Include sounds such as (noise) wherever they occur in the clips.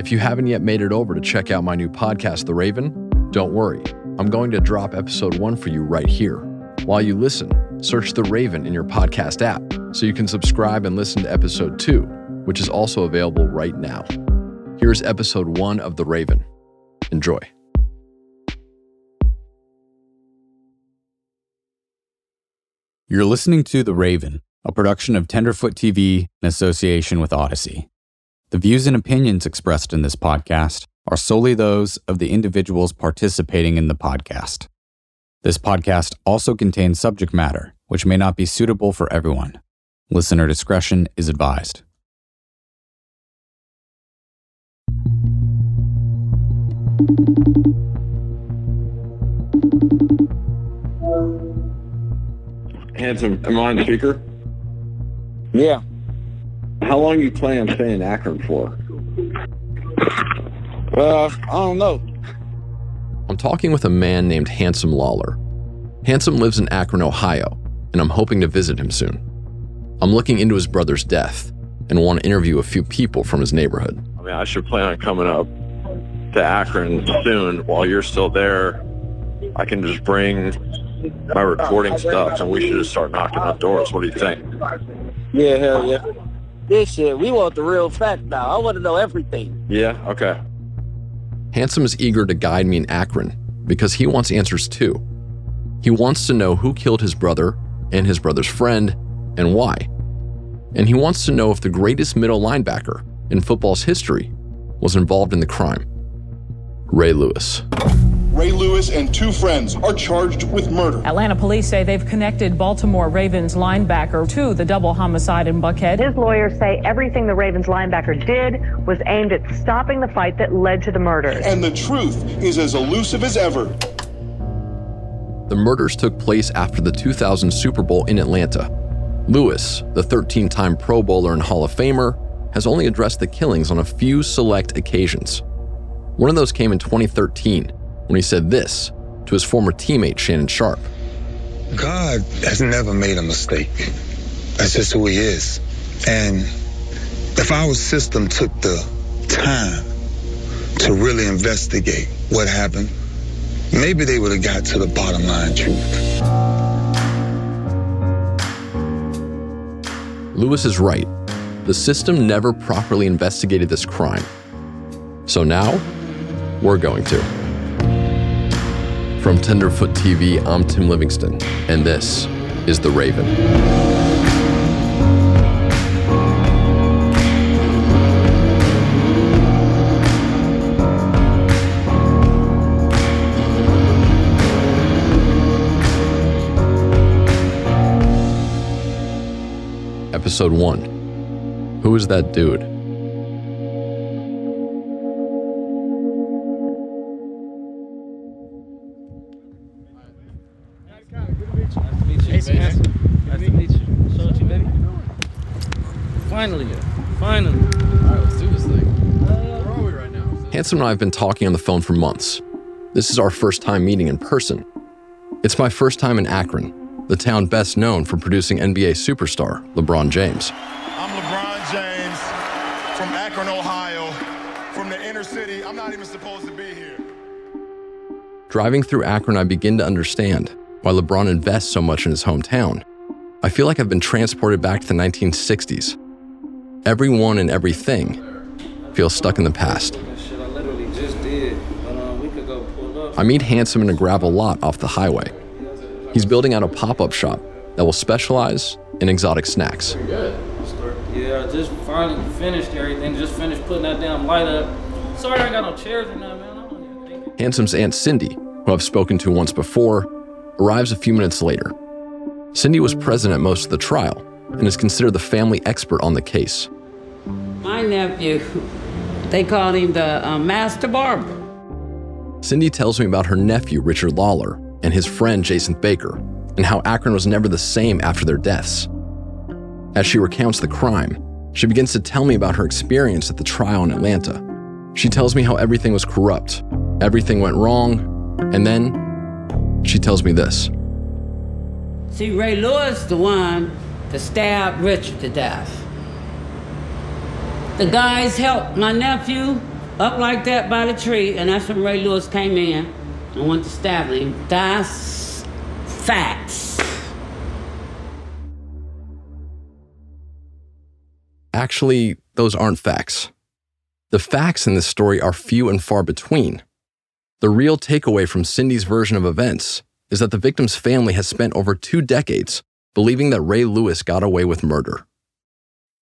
If you haven't yet made it over to check out my new podcast, The Raven, don't worry. I'm going to drop episode one for you right here. While you listen, search The Raven in your podcast app so you can subscribe and listen to episode two, which is also available right now. Here's episode one of The Raven. Enjoy. You're listening to The Raven, a production of Tenderfoot TV in association with Odyssey. The views and opinions expressed in this podcast are solely those of the individuals participating in the podcast. This podcast also contains subject matter which may not be suitable for everyone. Listener discretion is advised. Handsome, am I on speaker? Yeah. How long you plan on staying in Akron for? Uh, I don't know. I'm talking with a man named Handsome Lawler. Handsome lives in Akron, Ohio, and I'm hoping to visit him soon. I'm looking into his brother's death and want to interview a few people from his neighborhood. I mean, I should plan on coming up to Akron soon while you're still there. I can just bring my recording stuff and we should just start knocking on doors. What do you think? Yeah, hell yeah. This shit, we want the real fact now. I want to know everything. Yeah, okay. Handsome is eager to guide me in Akron because he wants answers too. He wants to know who killed his brother and his brother's friend and why. And he wants to know if the greatest middle linebacker in football's history was involved in the crime Ray Lewis. Ray Lewis and two friends are charged with murder. Atlanta police say they've connected Baltimore Ravens linebacker to the double homicide in Buckhead. His lawyers say everything the Ravens linebacker did was aimed at stopping the fight that led to the murders. And the truth is as elusive as ever. The murders took place after the 2000 Super Bowl in Atlanta. Lewis, the 13 time Pro Bowler and Hall of Famer, has only addressed the killings on a few select occasions. One of those came in 2013 when he said this to his former teammate Shannon Sharpe God has never made a mistake. That's just who he is. And if our system took the time to really investigate what happened, maybe they would have got to the bottom line truth. Lewis is right. The system never properly investigated this crime. So now, we're going to. From Tenderfoot TV, I'm Tim Livingston, and this is The Raven. Episode 1 Who is that dude? Finally, finally. Uh, Handsome and I have been talking on the phone for months. This is our first time meeting in person. It's my first time in Akron, the town best known for producing NBA superstar LeBron James. I'm LeBron James from Akron, Ohio, from the inner city. I'm not even supposed to be here. Driving through Akron, I begin to understand why LeBron invests so much in his hometown. I feel like I've been transported back to the 1960s. Everyone and everything feels stuck in the past. I meet Handsome in a gravel lot off the highway. He's building out a pop up shop that will specialize in exotic snacks. Yeah, I just finally finished everything. Just finished putting that damn light up. Sorry I got no chairs or nothing, man. I don't even think it. Handsome's Aunt Cindy, who I've spoken to once before, arrives a few minutes later. Cindy was present at most of the trial and is considered the family expert on the case. My nephew, they called him the uh, master barber. Cindy tells me about her nephew, Richard Lawler, and his friend, Jason Baker, and how Akron was never the same after their deaths. As she recounts the crime, she begins to tell me about her experience at the trial in Atlanta. She tells me how everything was corrupt, everything went wrong, and then she tells me this. See, Ray Lewis, the one that stab Richard to death. The guys helped my nephew up like that by the tree, and that's when Ray Lewis came in and went to stab him. That's facts. Actually, those aren't facts. The facts in this story are few and far between. The real takeaway from Cindy's version of events is that the victim's family has spent over two decades believing that Ray Lewis got away with murder.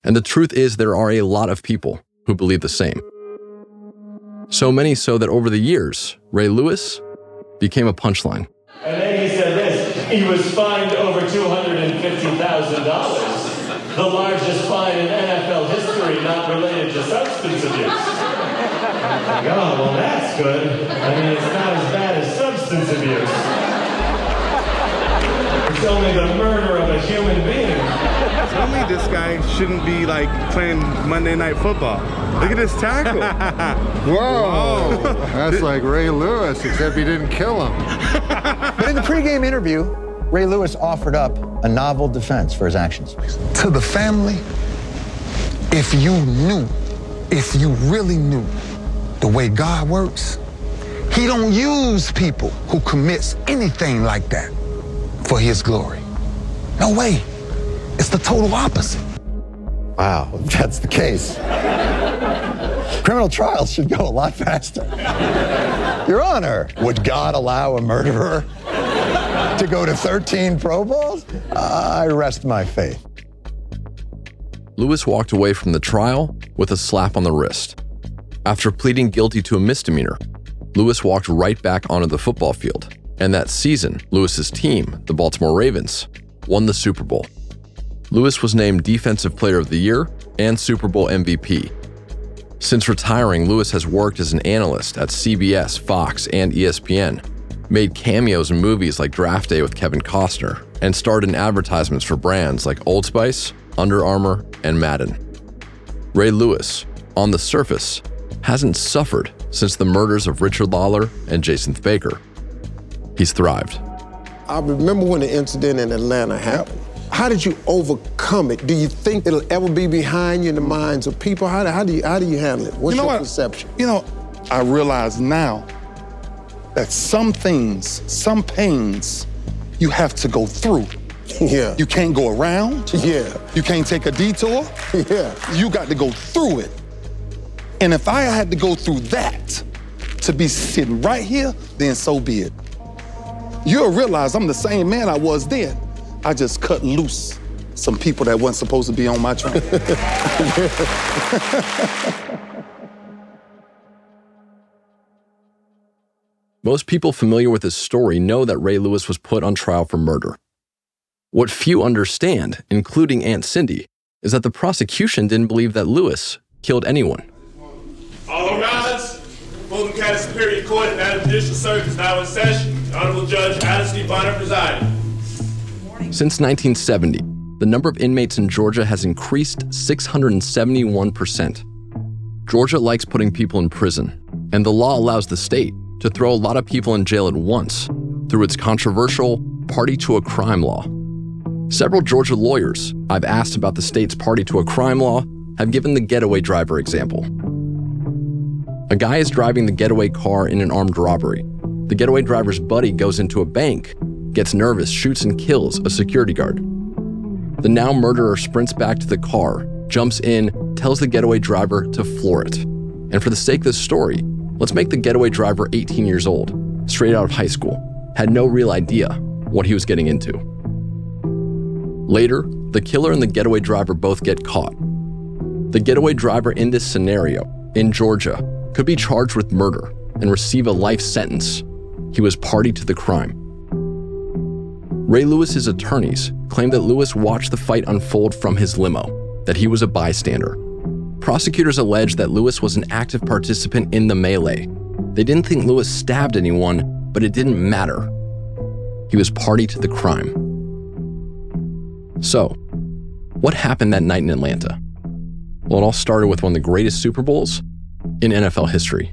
And the truth is, there are a lot of people who believe the same. So many so that over the years, Ray Lewis became a punchline. And then he said this he was fined over $250,000 the largest fine in NFL history not related to substance abuse. Like, oh, well, that's good. I mean, it's not as bad as substance abuse. It's only the murder a human being. Tell me this guy shouldn't be like playing Monday Night Football. Look at this tackle. (laughs) Whoa. That's like Ray Lewis, except he didn't kill him. but in the pregame interview, Ray Lewis offered up a novel defense for his actions. To the family, if you knew, if you really knew the way God works, he don't use people who commits anything like that for his glory. No way. It's the total opposite. Wow, if (laughs) that's the case. Criminal trials should go a lot faster. Your Honor, would God allow a murderer to go to 13 Pro Bowls? I rest my faith. Lewis walked away from the trial with a slap on the wrist. After pleading guilty to a misdemeanor, Lewis walked right back onto the football field. And that season, Lewis's team, the Baltimore Ravens, won the Super Bowl. Lewis was named Defensive Player of the Year and Super Bowl MVP. Since retiring, Lewis has worked as an analyst at CBS, Fox, and ESPN, made cameos in movies like Draft Day with Kevin Costner, and starred in advertisements for brands like Old Spice, Under Armour, and Madden. Ray Lewis, on the surface, hasn't suffered since the murders of Richard Lawler and Jason Baker. He's thrived. I remember when the incident in Atlanta happened. How did you overcome it? Do you think it'll ever be behind you in the minds of people? How, how do you how do you handle it? What's you know your what? perception? You know, I realize now that some things, some pains, you have to go through. (laughs) Yeah. You can't go around. Yeah. You can't take a detour. (laughs) Yeah. You got to go through it. And if I had to go through that to be sitting right here, then so be it. You'll realize I'm the same man I was then. I just cut loose some people that weren't supposed to be on my train. (laughs) Most people familiar with his story know that Ray Lewis was put on trial for murder. What few understand, including Aunt Cindy, is that the prosecution didn't believe that Lewis killed anyone. All rise. Fulton County Superior Court and Atlanta Judicial Circuit is now in session. Honorable Judge Addison Bonner presiding. Since 1970, the number of inmates in Georgia has increased 671%. Georgia likes putting people in prison, and the law allows the state to throw a lot of people in jail at once through its controversial party to a crime law. Several Georgia lawyers I've asked about the state's party to a crime law have given the getaway driver example. A guy is driving the getaway car in an armed robbery. The getaway driver's buddy goes into a bank, gets nervous, shoots and kills a security guard. The now murderer sprints back to the car, jumps in, tells the getaway driver to floor it. And for the sake of this story, let's make the getaway driver 18 years old, straight out of high school, had no real idea what he was getting into. Later, the killer and the getaway driver both get caught. The getaway driver in this scenario, in Georgia, could be charged with murder and receive a life sentence. He was party to the crime. Ray Lewis's attorneys claimed that Lewis watched the fight unfold from his limo, that he was a bystander. Prosecutors alleged that Lewis was an active participant in the melee. They didn't think Lewis stabbed anyone, but it didn't matter. He was party to the crime. So, what happened that night in Atlanta? Well, it all started with one of the greatest Super Bowls in NFL history.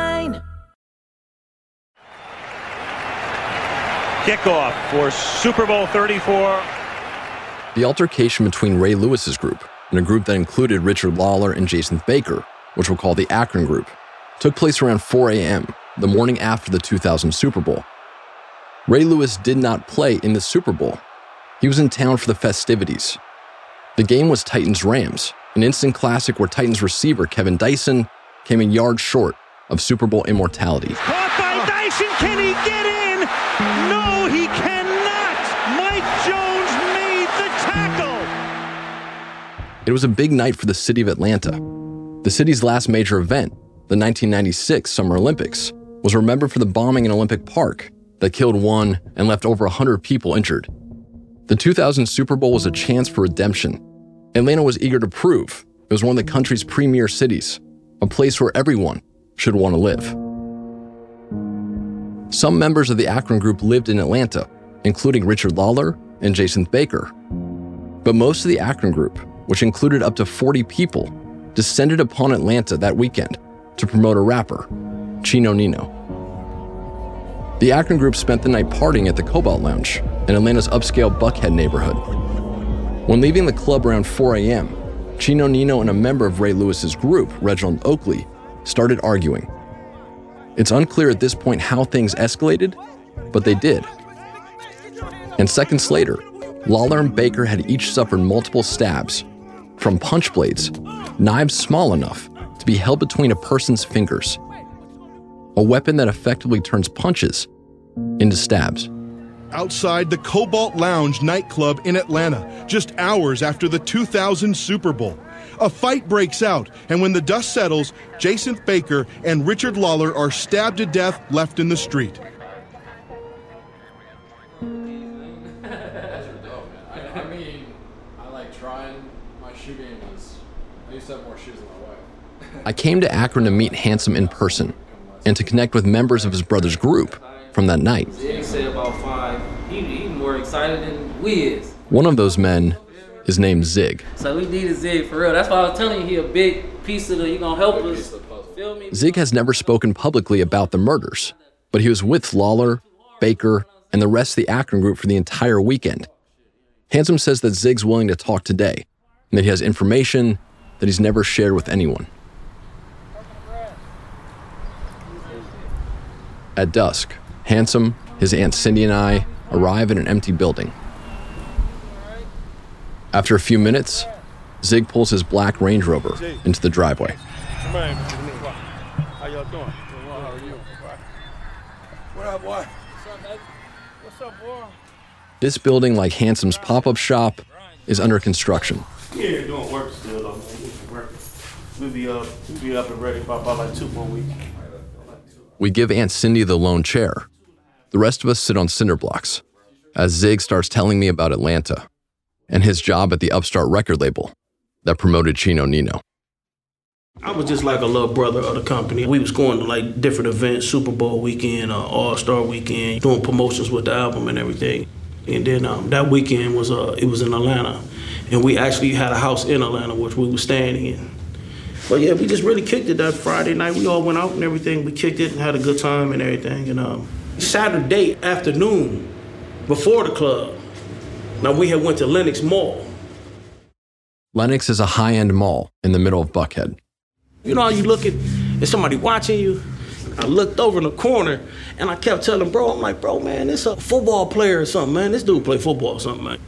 Kickoff for Super Bowl 34. The altercation between Ray Lewis's group and a group that included Richard Lawler and Jason Baker, which we'll call the Akron Group, took place around 4 a.m., the morning after the 2000 Super Bowl. Ray Lewis did not play in the Super Bowl. He was in town for the festivities. The game was Titans Rams, an instant classic where Titans receiver Kevin Dyson came a yard short of Super Bowl immortality. Caught by Dyson. Can he get It was a big night for the city of Atlanta. The city's last major event, the 1996 Summer Olympics, was remembered for the bombing in Olympic Park that killed one and left over 100 people injured. The 2000 Super Bowl was a chance for redemption. Atlanta was eager to prove it was one of the country's premier cities, a place where everyone should want to live. Some members of the Akron group lived in Atlanta, including Richard Lawler and Jason Baker. But most of the Akron group, which included up to 40 people, descended upon Atlanta that weekend to promote a rapper, Chino Nino. The Akron group spent the night partying at the Cobalt Lounge in Atlanta's upscale Buckhead neighborhood. When leaving the club around 4 a.m., Chino Nino and a member of Ray Lewis's group, Reginald Oakley, started arguing. It's unclear at this point how things escalated, but they did. And seconds later, Lawler and Baker had each suffered multiple stabs from punch blades, knives small enough to be held between a person's fingers, a weapon that effectively turns punches into stabs. Outside the Cobalt Lounge nightclub in Atlanta, just hours after the 2000 Super Bowl. A fight breaks out, and when the dust settles, Jason Baker and Richard Lawler are stabbed to death left in the street. I came to Akron to meet Handsome in person and to connect with members of his brother's group from that night. Zig said about five. He, he more excited than we is. One of those men is named Zig. So we needed Zig for real. That's why I was telling you he a big piece of the. You gonna help us? Zig has never spoken publicly about the murders, but he was with Lawler, Baker, and the rest of the Akron group for the entire weekend. Handsome says that Zig's willing to talk today and that he has information that he's never shared with anyone. At dusk, Handsome, his Aunt Cindy, and I arrive in an empty building. After a few minutes, Zig pulls his black Range Rover into the driveway. How y'all doing? How are you? What up, boy? What's up, boy? This building, like Handsome's pop up shop, is under construction. Yeah, doing work still, though. We working. We be up, we'll be up and ready for about like two more weeks. We give Aunt Cindy the lone chair. The rest of us sit on cinder blocks as Zig starts telling me about Atlanta and his job at the upstart record label that promoted Chino Nino. I was just like a little brother of the company. We was going to like different events, Super Bowl weekend, uh, All Star weekend, doing promotions with the album and everything. And then um, that weekend was uh, it was in Atlanta, and we actually had a house in Atlanta which we were staying in. But yeah, we just really kicked it that Friday night. We all went out and everything. We kicked it and had a good time and everything. And um, Saturday afternoon, before the club, now we had went to Lenox Mall. Lenox is a high end mall in the middle of Buckhead. You know how you look at there's somebody watching you? I looked over in the corner and I kept telling bro, I'm like, bro, man, this a football player or something, man. This dude play football or something, man.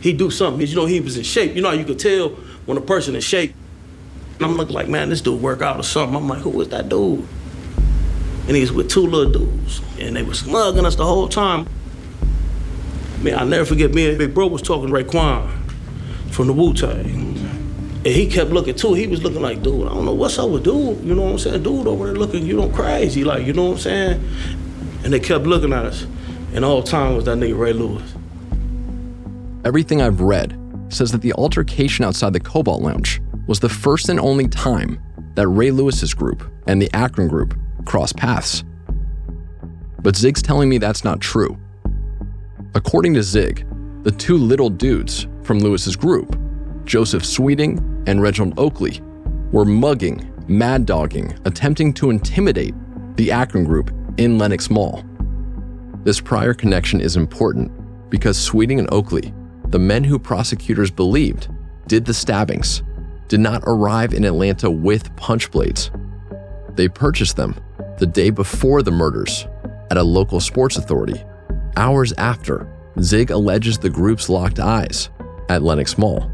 He do something. You know, he was in shape. You know how you could tell when a person in shape. And I'm looking like, man, this dude work out or something. I'm like, who is that dude? And he was with two little dudes. And they was smugging us the whole time. Man, I'll never forget me and Big Bro was talking to Raekwon from the Wu-Tang. And he kept looking too. He was looking like, dude, I don't know what's up with dude. You know what I'm saying? Dude over there looking, you know, crazy. Like, you know what I'm saying? And they kept looking at us. And all time was that nigga Ray Lewis. Everything I've read says that the altercation outside the Cobalt Lounge was the first and only time that Ray Lewis's group and the Akron group crossed paths. But Zig's telling me that's not true. According to Zig, the two little dudes from Lewis's group, Joseph Sweeting and Reginald Oakley, were mugging, mad dogging, attempting to intimidate the Akron group in Lenox Mall. This prior connection is important because Sweeting and Oakley, the men who prosecutors believed did the stabbings, did not arrive in Atlanta with punch blades. They purchased them the day before the murders at a local sports authority, hours after Zig alleges the group's locked eyes at Lenox Mall.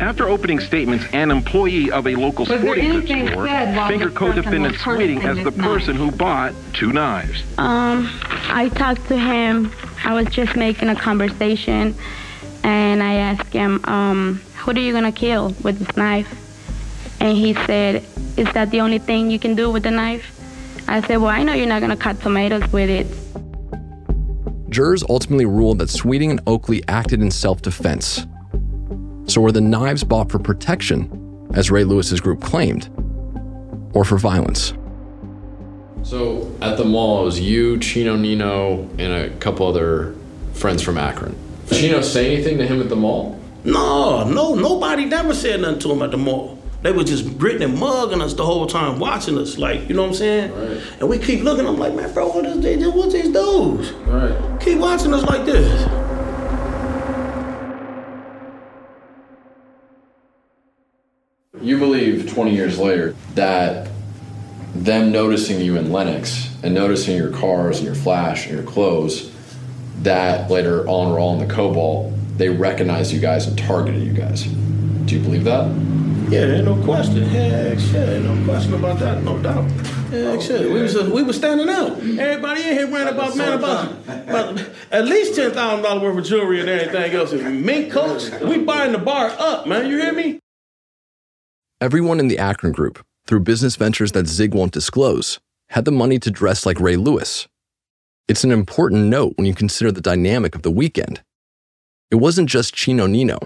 After opening statements, an employee of a local Was sporting goods store said while fingered co-defendant was Sweeting as the this knife? person who bought two knives. Um, I talked to him. I was just making a conversation, and I asked him, um, "Who are you gonna kill with this knife?" And he said, "Is that the only thing you can do with the knife?" I said, "Well, I know you're not gonna cut tomatoes with it." Jurors ultimately ruled that Sweeting and Oakley acted in self defense. So were the knives bought for protection, as Ray Lewis's group claimed, or for violence? So at the mall, it was you, Chino Nino, and a couple other friends from Akron. Did Chino say anything to him at the mall? No, no, nobody never said nothing to him at the mall. They were just gritting and mugging us the whole time, watching us, like, you know what I'm saying? And we keep looking, I'm like, man, bro, what is this? What's these dudes? Right. Keep watching us like this. You believe 20 years later that them noticing you in Lenox and noticing your cars and your flash and your clothes, that later on or all in the Cobalt, they recognized you guys and targeted you guys. Do you believe that? Yeah, ain't no question. Heck shit, no question about that, no doubt. Heck shit, we was uh, we was standing out. Everybody in here ran about man about, about at least ten thousand dollars worth of jewelry and everything else. Mink coats, we buying the bar up, man. You hear me? Everyone in the Akron group, through business ventures that Zig won't disclose, had the money to dress like Ray Lewis. It's an important note when you consider the dynamic of the weekend. It wasn't just Chino Nino.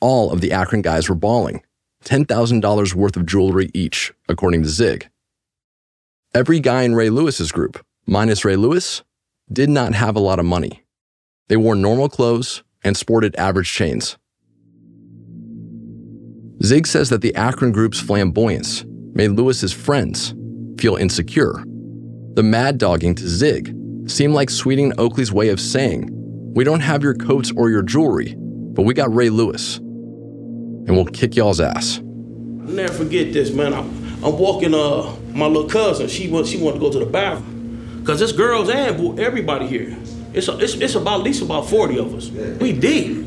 All of the Akron guys were balling. $10,000 worth of jewelry each, according to Zig. Every guy in Ray Lewis's group, minus Ray Lewis, did not have a lot of money. They wore normal clothes and sported average chains. Zig says that the Akron group's flamboyance made Lewis's friends feel insecure. The mad dogging to Zig seemed like Sweeting Oakley's way of saying, We don't have your coats or your jewelry, but we got Ray Lewis. And we'll kick y'all's ass. I'll never forget this, man. I'm, I'm walking uh my little cousin. She want she wanted to go to the bathroom. Cause it's girls and boy, everybody here. It's, a, it's it's about at least about 40 of us. We deep.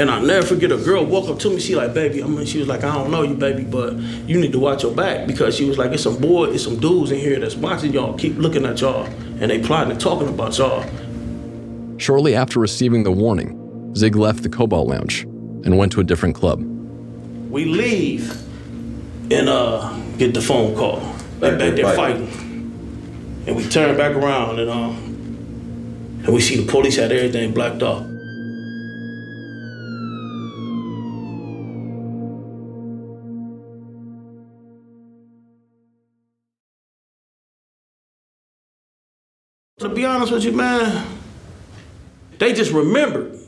And I'll never forget a girl walk up to me, she like, baby, I mean, she was like, I don't know you, baby, but you need to watch your back because she was like, it's some boy, it's some dudes in here that's watching y'all, keep looking at y'all, and they plotting and talking about y'all. Shortly after receiving the warning, Zig left the Cobalt Lounge and went to a different club. We leave and uh get the phone call. They back there fighting. And we turn back around and um and we see the police had everything blacked off. To be honest with you, man, they just remembered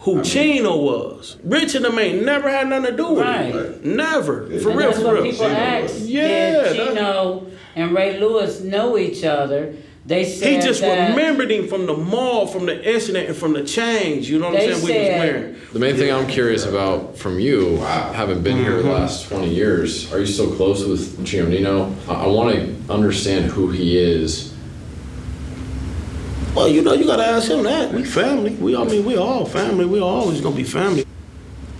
who Chino was. Rich and them ain't never had nothing to do with Right. it. Never. For and real, that's for what real. people ask. Yeah. Did that- Chino and Ray Lewis know each other? They said He just that remembered him from the mall, from the incident, and from the change. You know what I'm saying? We was wearing. The main thing I'm curious about from you, having been here the mm-hmm. last 20 years, are you still close with Chino Nino? I, I want to understand who he is. Well, you know, you gotta ask him that. We family. We, I mean, we all family. We always gonna be family.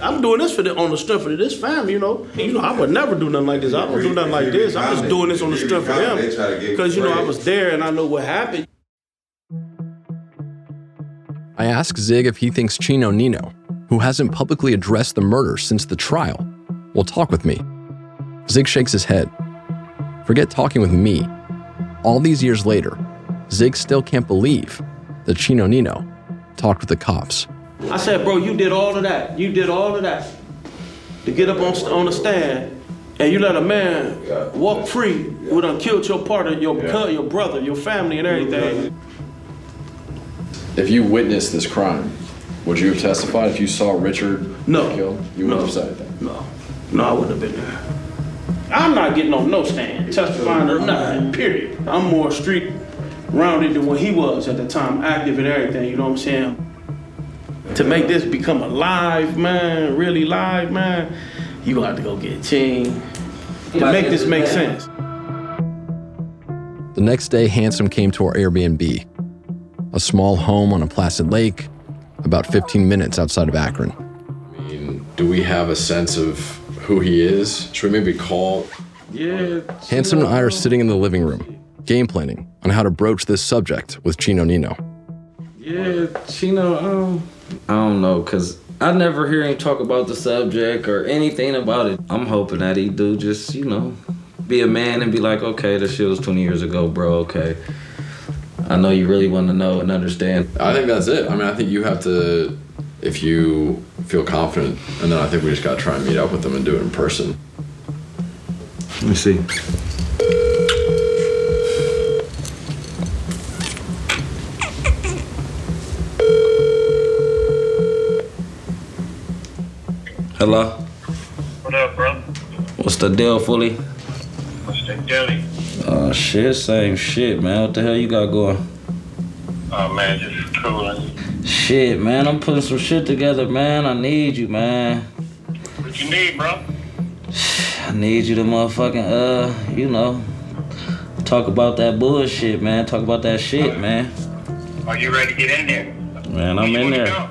I'm doing this for the on the strength of this family, you know. You know, I would never do nothing like this. I don't do nothing like this. I'm just doing this on the strength of them because you know I was there and I know what happened. I ask Zig if he thinks Chino Nino, who hasn't publicly addressed the murder since the trial, will talk with me. Zig shakes his head. Forget talking with me. All these years later, Zig still can't believe that Chino Nino talked with the cops. I said, bro, you did all of that. You did all of that to get up on, on the stand, and you let a man walk free who done killed your partner, your cuz, your brother, your family, and everything. If you witnessed this crime, would you have testified if you saw Richard No. killed? You wouldn't No. have said anything. No, no, I wouldn't have been there. I'm not getting on no stand, testifying or nothing, period. I'm more street rounded than what he was at the time, active and everything, you know what I'm saying? To make this become a live, man, really live, man, you gonna have to go get Ching. To make this make sense. The next day, Handsome came to our Airbnb, a small home on a placid lake, about 15 minutes outside of Akron. I mean, do we have a sense of who he is? Should we maybe call? Yeah. Handsome and I are sitting in the living room, game planning on how to broach this subject with Chino Nino. Yeah, Chino, um, I don't know, cause I never hear him talk about the subject or anything about it. I'm hoping that he do just, you know, be a man and be like, okay, this shit was 20 years ago, bro. Okay, I know you really want to know and understand. I think that's it. I mean, I think you have to, if you feel confident, and then I think we just gotta try and meet up with them and do it in person. Let me see. Hello. What up, bro? What's the deal, fully? What's the? Uh, shit, same shit, man. What the hell you got going? Oh man, just cooling. Shit, man, I'm putting some shit together, man. I need you, man. What you need, bro? (sighs) I need you to motherfucking, uh, you know, talk about that bullshit, man. Talk about that shit, man. Are you ready to get in there? Man, I'm in there.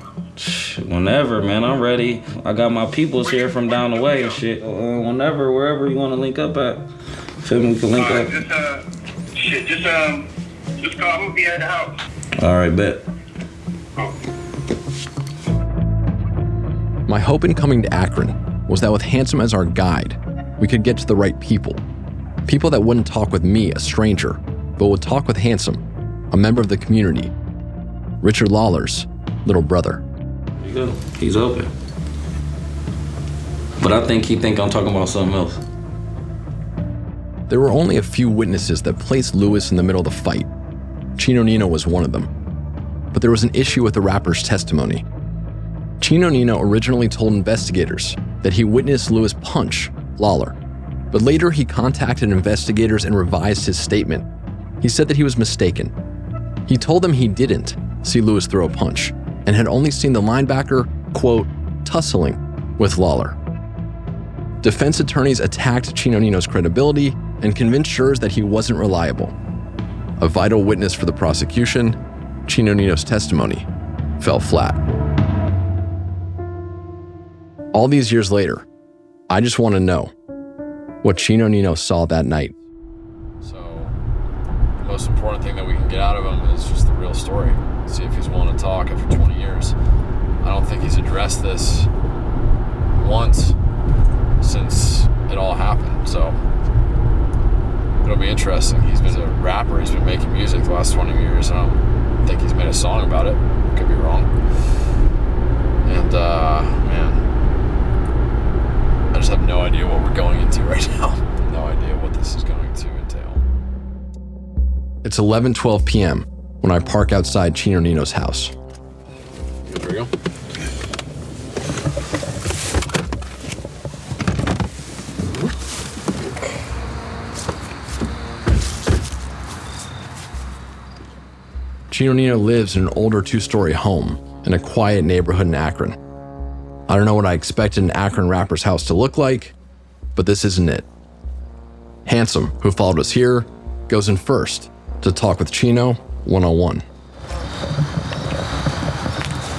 Whenever, man, I'm ready. I got my peoples here from down the way and shit. Uh, whenever, wherever you want to link up at. Feel me? We can link Uh, up. just uh, shit, just um, just call. I'm gonna be at the house. All right, bet. My hope in coming to Akron was that with Handsome as our guide, we could get to the right people. People that wouldn't talk with me, a stranger, but would talk with Handsome, a member of the community, Richard Lawler's little brother. You go. He's open. But I think he think I'm talking about something else. There were only a few witnesses that placed Lewis in the middle of the fight. Chino Nino was one of them. But there was an issue with the rapper's testimony. Chino Nino originally told investigators that he witnessed Lewis punch Lawler, but later he contacted investigators and revised his statement. He said that he was mistaken. He told them he didn't see Lewis throw a punch and had only seen the linebacker, quote, tussling with Lawler. Defense attorneys attacked Chino Nino's credibility and convinced jurors that he wasn't reliable. A vital witness for the prosecution, Chino Nino's testimony fell flat. All these years later, I just want to know what Chino Nino saw that night. Most important thing that we can get out of him is just the real story. See if he's willing to talk after 20 years. I don't think he's addressed this once since it all happened. So it'll be interesting. He's been a rapper. He's been making music the last 20 years. I don't think he's made a song about it. Could be wrong. And uh, man, I just have no idea what we're going into right (laughs) now. No idea what this is going to. It's 11:12 p.m. when I park outside Chino Nino's house. Here we go. Chino Nino lives in an older two-story home in a quiet neighborhood in Akron. I don't know what I expected an Akron rapper's house to look like, but this isn't it. Handsome, who followed us here, goes in first to talk with Chino one-on-one.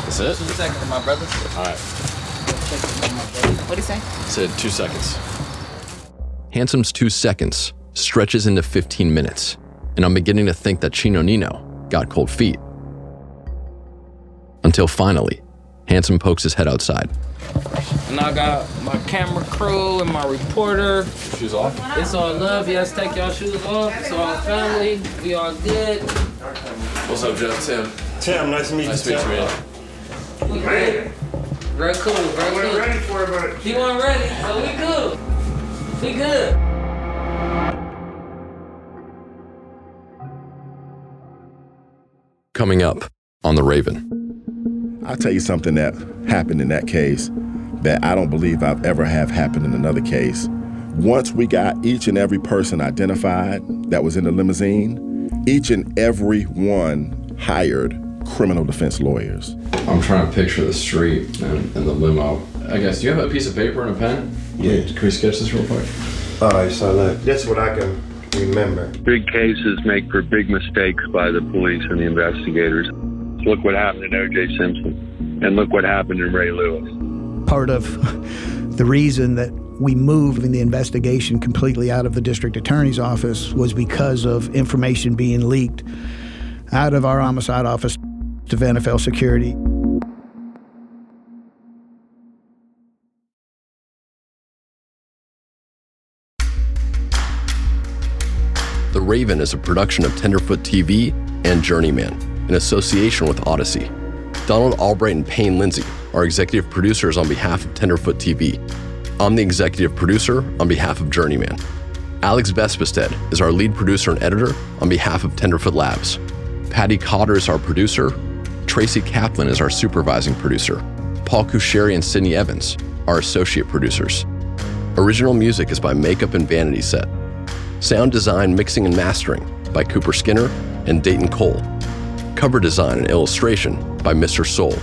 That's it? Two seconds, my brother. All right. What'd he say? Said two seconds. Handsome's two seconds stretches into 15 minutes, and I'm beginning to think that Chino Nino got cold feet. Until finally, Handsome pokes his head outside. And I got my camera crew and my reporter. Shoes off? It's all love. Yes, take y'all shoes off. It's all family. We all good. What's up, Jeff? Tim. Tim, nice to meet Nice you, to meet you, Tim. man. We good. Very cool, very I wasn't cool. ready for it, but- He wasn't ready, so we good. We good. Coming up on The Raven. I'll tell you something that happened in that case that I don't believe I've ever have happened in another case. Once we got each and every person identified that was in the limousine, each and every one hired criminal defense lawyers. I'm trying to picture the street and, and the limo. I guess, do you have a piece of paper and a pen? Yeah. Can we sketch this real quick? All right, so look, that's what I can remember. Big cases make for big mistakes by the police and the investigators. Look what happened in O.J. Simpson, and look what happened in Ray Lewis. Part of the reason that we moved the investigation completely out of the district attorney's office was because of information being leaked out of our homicide office to NFL security. The Raven is a production of Tenderfoot TV and Journeyman in association with Odyssey. Donald Albright and Payne Lindsay are executive producers on behalf of Tenderfoot TV. I'm the executive producer on behalf of Journeyman. Alex Vespestad is our lead producer and editor on behalf of Tenderfoot Labs. Patty Cotter is our producer. Tracy Kaplan is our supervising producer. Paul Kusheri and Sydney Evans are associate producers. Original music is by Makeup and Vanity Set. Sound design, mixing, and mastering by Cooper Skinner and Dayton Cole. Cover design and illustration by Mr. Soul.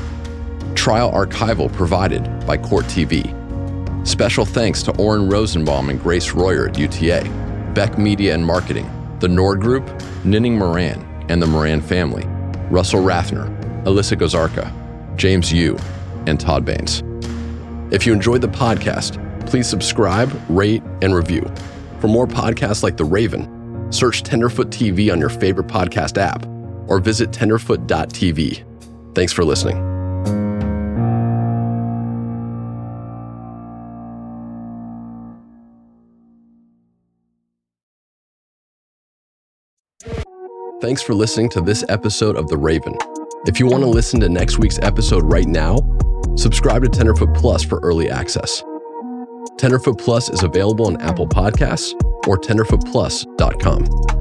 Trial archival provided by Court TV. Special thanks to Oren Rosenbaum and Grace Royer at UTA, Beck Media and Marketing, the Nord Group, Ninning Moran and the Moran family, Russell Rathner, Alyssa Gozarka, James Yu, and Todd Baines. If you enjoyed the podcast, please subscribe, rate, and review. For more podcasts like The Raven, search Tenderfoot TV on your favorite podcast app or visit tenderfoot.tv. Thanks for listening. Thanks for listening to this episode of The Raven. If you want to listen to next week's episode right now, subscribe to Tenderfoot Plus for early access. Tenderfoot Plus is available on Apple Podcasts or tenderfootplus.com.